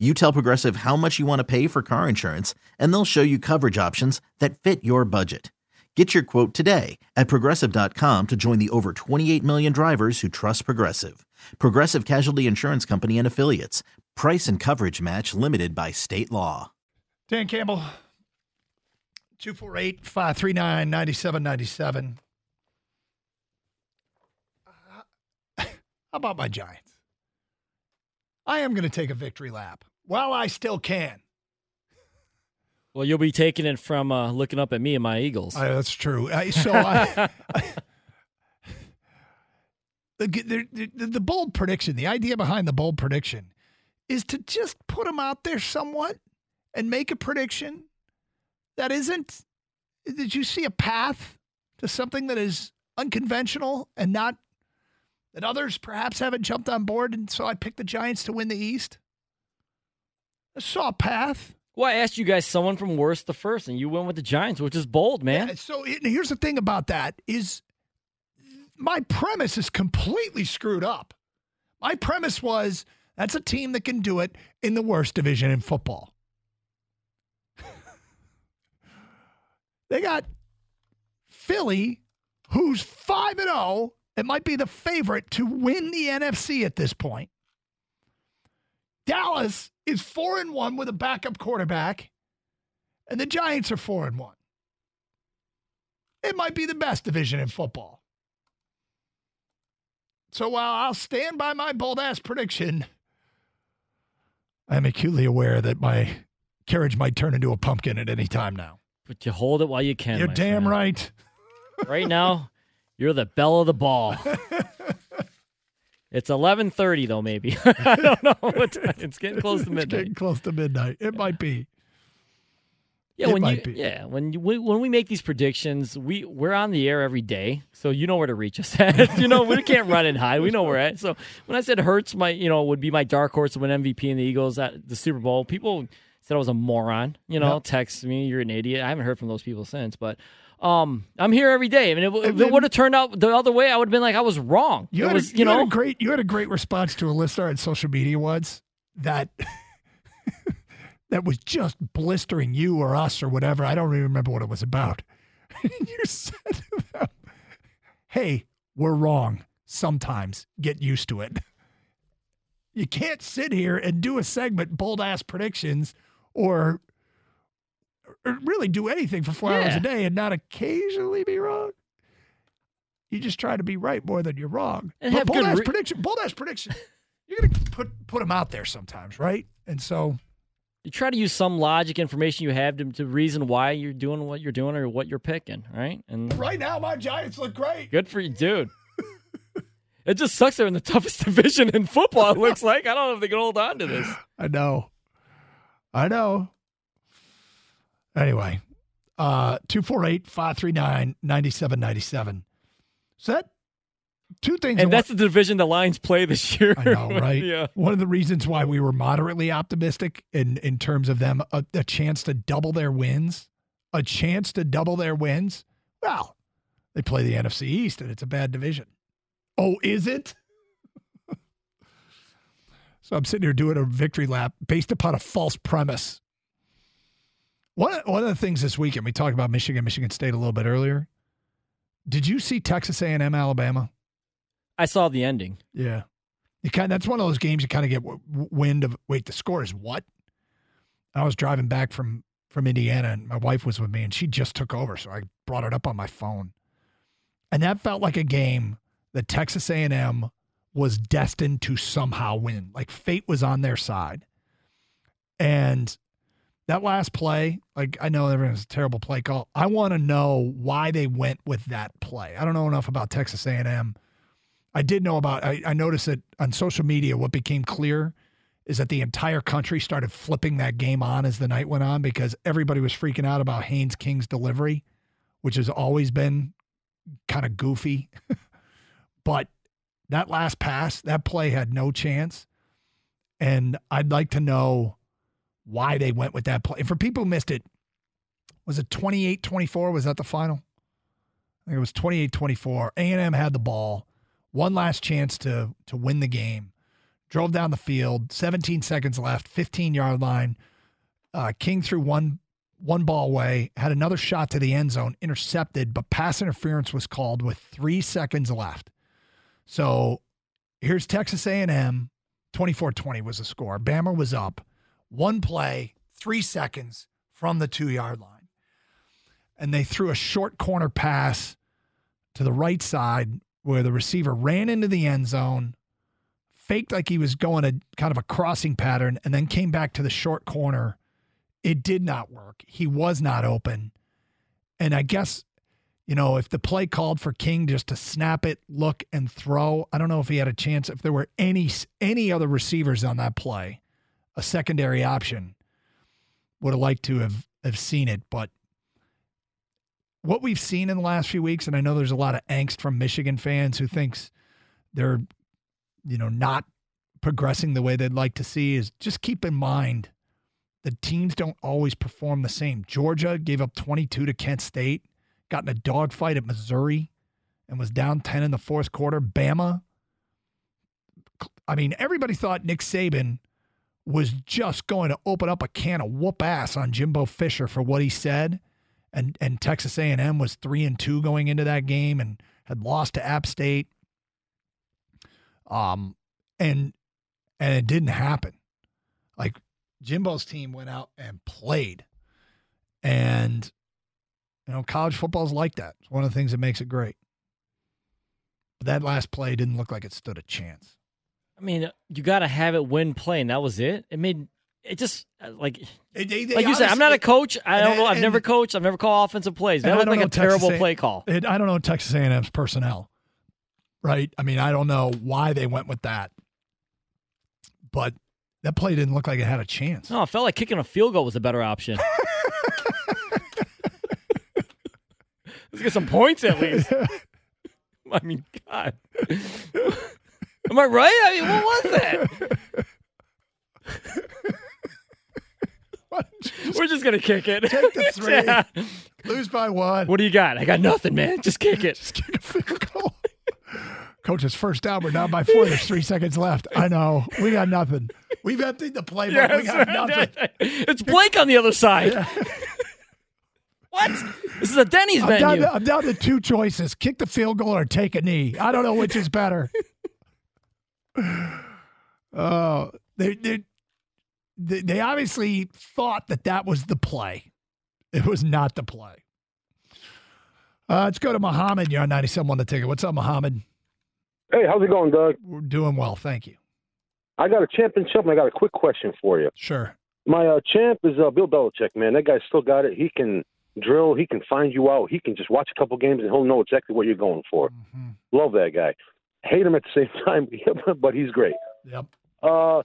You tell Progressive how much you want to pay for car insurance, and they'll show you coverage options that fit your budget. Get your quote today at progressive.com to join the over 28 million drivers who trust Progressive. Progressive Casualty Insurance Company and Affiliates. Price and coverage match limited by state law. Dan Campbell, 248 539 9797. How about my Giants? I am going to take a victory lap while I still can. Well, you'll be taking it from uh, looking up at me and my Eagles. Uh, that's true. I, so I, the, the, the, the bold prediction, the idea behind the bold prediction is to just put them out there somewhat and make a prediction that isn't, did you see a path to something that is unconventional and not that others perhaps haven't jumped on board? And so I picked the Giants to win the East. I saw a path. Well, I asked you guys someone from worst to first, and you went with the Giants, which is bold, man. Yeah, so here's the thing about that is my premise is completely screwed up. My premise was that's a team that can do it in the worst division in football. they got Philly, who's 5 and 0, it might be the favorite to win the NFC at this point. Dallas is 4 and 1 with a backup quarterback, and the Giants are 4 and 1. It might be the best division in football. So while I'll stand by my bold ass prediction, I'm acutely aware that my carriage might turn into a pumpkin at any time now. But you hold it while you can. You're damn friend. right. Right now, you're the belle of the ball. it's 11:30 though, maybe. I don't know what time. It's getting close to It's midnight. getting close to midnight. It might be. Yeah, It when you be. yeah when you, we, when we make these predictions, we we're on the air every day, so you know where to reach us at. you know we can't run and hide. We know where at. So when I said Hurts, my you know would be my dark horse to win MVP in the Eagles at the Super Bowl, people said I was a moron. You know, Yep. text me, you're an idiot. I haven't heard from those people since, but. Um, I'm here every day. I mean, if, if it would have turned out the other way, I would have been like, I was wrong. You it had, was, a, you, you know, great you had a great response to a listener on social media once that that was just blistering you or us or whatever. I don't even remember what it was about. you said to them, "Hey, we're wrong. Sometimes get used to it. You can't sit here and do a segment bold ass predictions or." or really do anything for four hours a day and not occasionally be wrong. You just try to be right more than you're wrong. And but have bold ass re- prediction, bold ass prediction. You're gonna put put them out there sometimes, right? And so you try to use some logic information you have to, to reason why you're doing what you're doing or what you're picking, right? And right now, my Giants look great. Good for you, dude. it just sucks they're in the toughest division in football, it looks like. I don't know if they can hold on to this. I know, I know. Anyway, uh, two four eight five three nine ninety seven ninety seven. So that two things. And that's the division the Lions play this year. I know, right? yeah. One of the reasons why we were moderately optimistic in in terms of them a, a chance to double their wins, a chance to double their wins. Well, they play the NFC East, and it's a bad division. Oh, is it? So I'm sitting here doing a victory lap based upon a false premise. One of, one of the things this weekend we talked about Michigan, Michigan State a little bit earlier. Did you see Texas A&M, Alabama? I saw the ending. Yeah. You kind that's one of those games you kind of get wind of wait the score is what? I was driving back from from Indiana and my wife was with me and she just took over so I brought it up on my phone. And that felt like a game that Texas A&M was destined to somehow win. Like fate was on their side. And that last play, like I know everyone's a terrible play call. I want to know why they went with that play. I don't know enough about Texas A&M. I did know about. I, I noticed that on social media, what became clear is that the entire country started flipping that game on as the night went on because everybody was freaking out about Haynes King's delivery, which has always been kind of goofy. but that last pass, that play had no chance. And I'd like to know why they went with that play. And for people who missed it, was it 28 24? Was that the final? I think it was 28 24. A&M had the ball, one last chance to, to win the game, drove down the field, 17 seconds left, 15 yard line. Uh, King threw one one ball away, had another shot to the end zone, intercepted, but pass interference was called with three seconds left. So here's Texas A&M, 24-20 was the score. Bama was up, one play, three seconds from the two yard line, and they threw a short corner pass to the right side where the receiver ran into the end zone, faked like he was going a kind of a crossing pattern, and then came back to the short corner it did not work. He was not open. And I guess, you know, if the play called for King just to snap it, look, and throw, I don't know if he had a chance. If there were any any other receivers on that play, a secondary option, would have liked to have, have seen it. But what we've seen in the last few weeks, and I know there's a lot of angst from Michigan fans who thinks they're, you know, not progressing the way they'd like to see, is just keep in mind the teams don't always perform the same. Georgia gave up 22 to Kent State, got in a dogfight at Missouri, and was down 10 in the fourth quarter. Bama, I mean, everybody thought Nick Saban was just going to open up a can of whoop ass on Jimbo Fisher for what he said, and and Texas A&M was three and two going into that game and had lost to App State. Um, and and it didn't happen. Like Jimbo's team went out and played. And, you know, college football is like that. It's one of the things that makes it great. But that last play didn't look like it stood a chance. I mean, you got to have it win play, and that was it. It made it just uh, like they, like you said. I'm not a coach. I don't and, know. I've never coached. I've never called offensive plays. That looked like a terrible a, play call. It, I don't know Texas A&M's personnel, right? I mean, I don't know why they went with that, but that play didn't look like it had a chance. No, it felt like kicking a field goal was a better option. get some points at least. I mean, God. Am I right? I mean, what was that? We're just gonna kick it. Take the three. yeah. Lose by one. What do you got? I got nothing, man. Just kick it. Just kick a field goal. Coach's first down. We're down by four. There's three seconds left. I know. We got nothing. We've emptied the playbook. Yes. We got nothing. It's Blake on the other side. Yeah. What? This is a Denny's I'm menu. Down to, I'm down to two choices: kick the field goal or take a knee. I don't know which is better. Oh, they, they they obviously thought that that was the play. It was not the play. Uh, let's go to Muhammad. You're on 97 on the ticket. What's up, Muhammad? Hey, how's it going, Doug? We're doing well, thank you. I got a championship, and I got a quick question for you. Sure. My uh, champ is uh, Bill Belichick, man. That guy still got it. He can drill. He can find you out. He can just watch a couple games, and he'll know exactly what you're going for. Mm-hmm. Love that guy. Hate him at the same time, but he's great. Yep. Uh,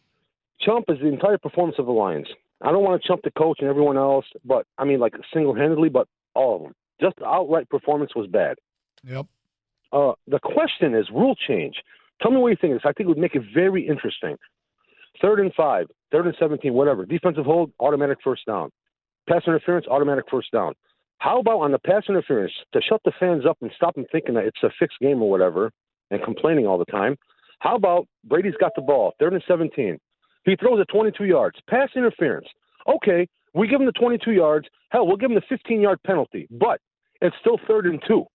Chump is the entire performance of the Lions. I don't want to chump the coach and everyone else, but I mean, like single handedly, but all of them. Just the outright performance was bad. Yep. Uh, the question is rule change. Tell me what you think of this. I think it would make it very interesting. Third and five, third and 17, whatever. Defensive hold, automatic first down. Pass interference, automatic first down. How about on the pass interference to shut the fans up and stop them thinking that it's a fixed game or whatever and complaining all the time? How about Brady's got the ball, third and 17. He throws it 22 yards. Pass interference. Okay, we give him the 22 yards. Hell, we'll give him the 15 yard penalty, but it's still third and two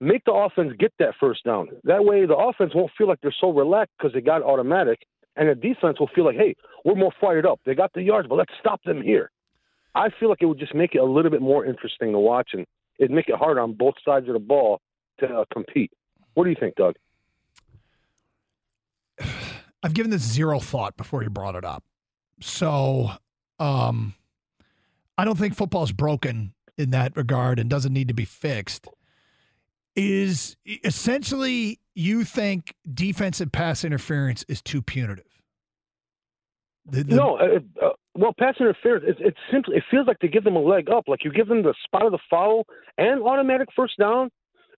make the offense get that first down. That way, the offense won't feel like they're so relaxed because they got automatic, and the defense will feel like, hey, we're more fired up. They got the yards, but let's stop them here. I feel like it would just make it a little bit more interesting to watch, and it'd make it hard on both sides of the ball to uh, compete. What do you think, Doug? I've given this zero thought before you brought it up. So, um, I don't think football's broken in that regard and doesn't need to be fixed is essentially you think defensive pass interference is too punitive. The, the, No, uh, uh, well, pass interference. It, it simply it feels like they give them a leg up. Like you give them the spot of the foul and automatic first down.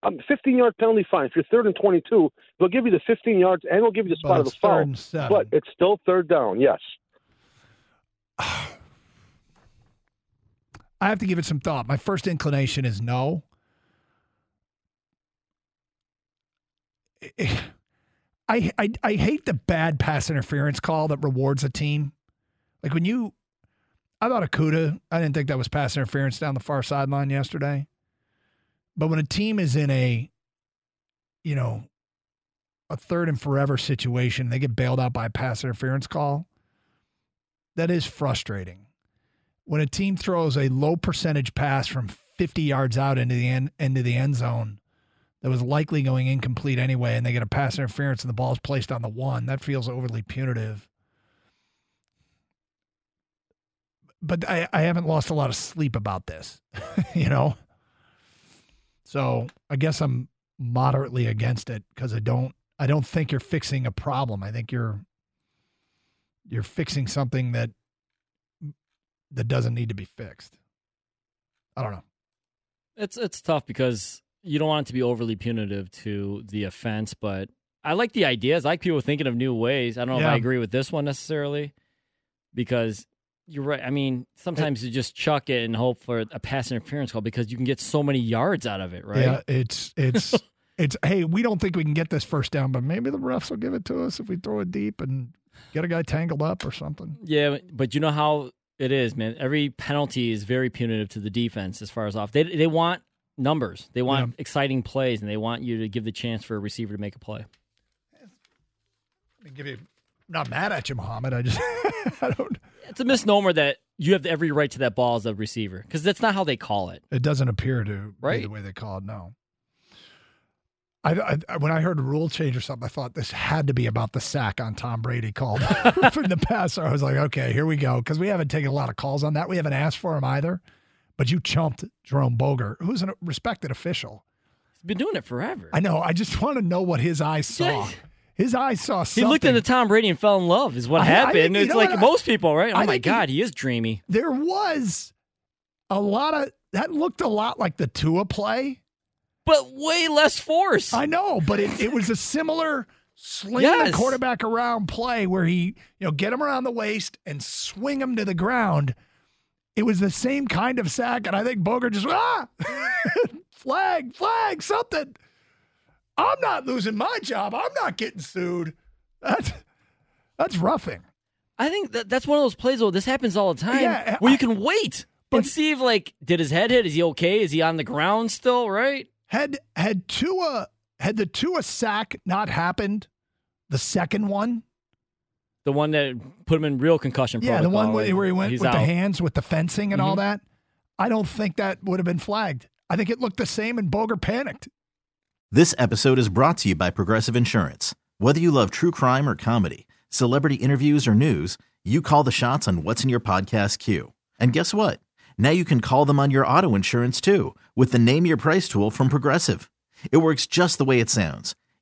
Um, 15 yard penalty fine. If you're third and 22, they'll give you the 15 yards and they'll give you the spot of the foul. But it's still third down. Yes. I have to give it some thought. My first inclination is no. I, I I hate the bad pass interference call that rewards a team. Like when you, I thought Okudah, I didn't think that was pass interference down the far sideline yesterday. But when a team is in a, you know, a third and forever situation, they get bailed out by a pass interference call. That is frustrating when a team throws a low percentage pass from 50 yards out into the end into the end zone that was likely going incomplete anyway, and they get a pass interference and the ball is placed on the one, that feels overly punitive. But I, I haven't lost a lot of sleep about this, you know. So I guess I'm moderately against it because I don't I don't think you're fixing a problem. I think you're you're fixing something that that doesn't need to be fixed. I don't know. It's it's tough because you don't want it to be overly punitive to the offense, but I like the ideas. I like people thinking of new ways. I don't know if I agree with this one necessarily because you're right. I mean, sometimes you just chuck it and hope for a pass interference call because you can get so many yards out of it, right? Yeah, it's it's it's hey, we don't think we can get this first down, but maybe the refs will give it to us if we throw it deep and get a guy tangled up or something. Yeah, but you know how it is, man. Every penalty is very punitive to the defense as far as off. They they want numbers. They want exciting plays, and they want you to give the chance for a receiver to make a play. Let me give you I'm not mad at you, Muhammad. I just I don't It's a misnomer that you have every right to that ball as a receiver because that's not how they call it. it doesn't appear to be Right. the way they call it, no. I, I when I heard a rule change or something, I thought this had to be about the sack on Tom Brady called from the passer. I was like, okay, here we go, because we haven't taken a lot of calls on that. We haven't asked for him either. But you chumped Jerome Boger, who's a respected official. He's been doing it forever. I know. I just want to know what his eyes saw. His eyes saw he something. looked into Tom Brady and fell in love. Is what I- I happened. think- you it's like most people, right? Oh I my think he- God, he is dreamy. there was a lot of that looked a lot like the Tua play. But way less force. I know, but it, it was a similar sling Yes. the quarterback around play where he, you know, get him around the waist and swing him to the ground. It was the same kind of sack, and I think Boger just ah, flag, flag, something. I'm not losing my job. I'm not getting sued. That's that's roughing. I think that that's one of those plays. though. this happens all the time. Yeah, where I- you can wait But- and see if like did his head hit? Is he okay? Is he on the ground still? Right? Had had Tua had the Tua sack not happened, the second one, The one that put him in real concussion. yeah, the one where, where he went he's with the hands with the fencing and all Mhm. that, I don't think that would have been flagged. I think it looked the same, and Boger panicked. This episode is brought to you by Progressive Insurance. Whether you love true crime or comedy, celebrity interviews or news, you call the shots on what's in your podcast queue. And guess what? Now you can call them on your auto insurance too with the Name Your Price tool from Progressive. It works just the way it sounds.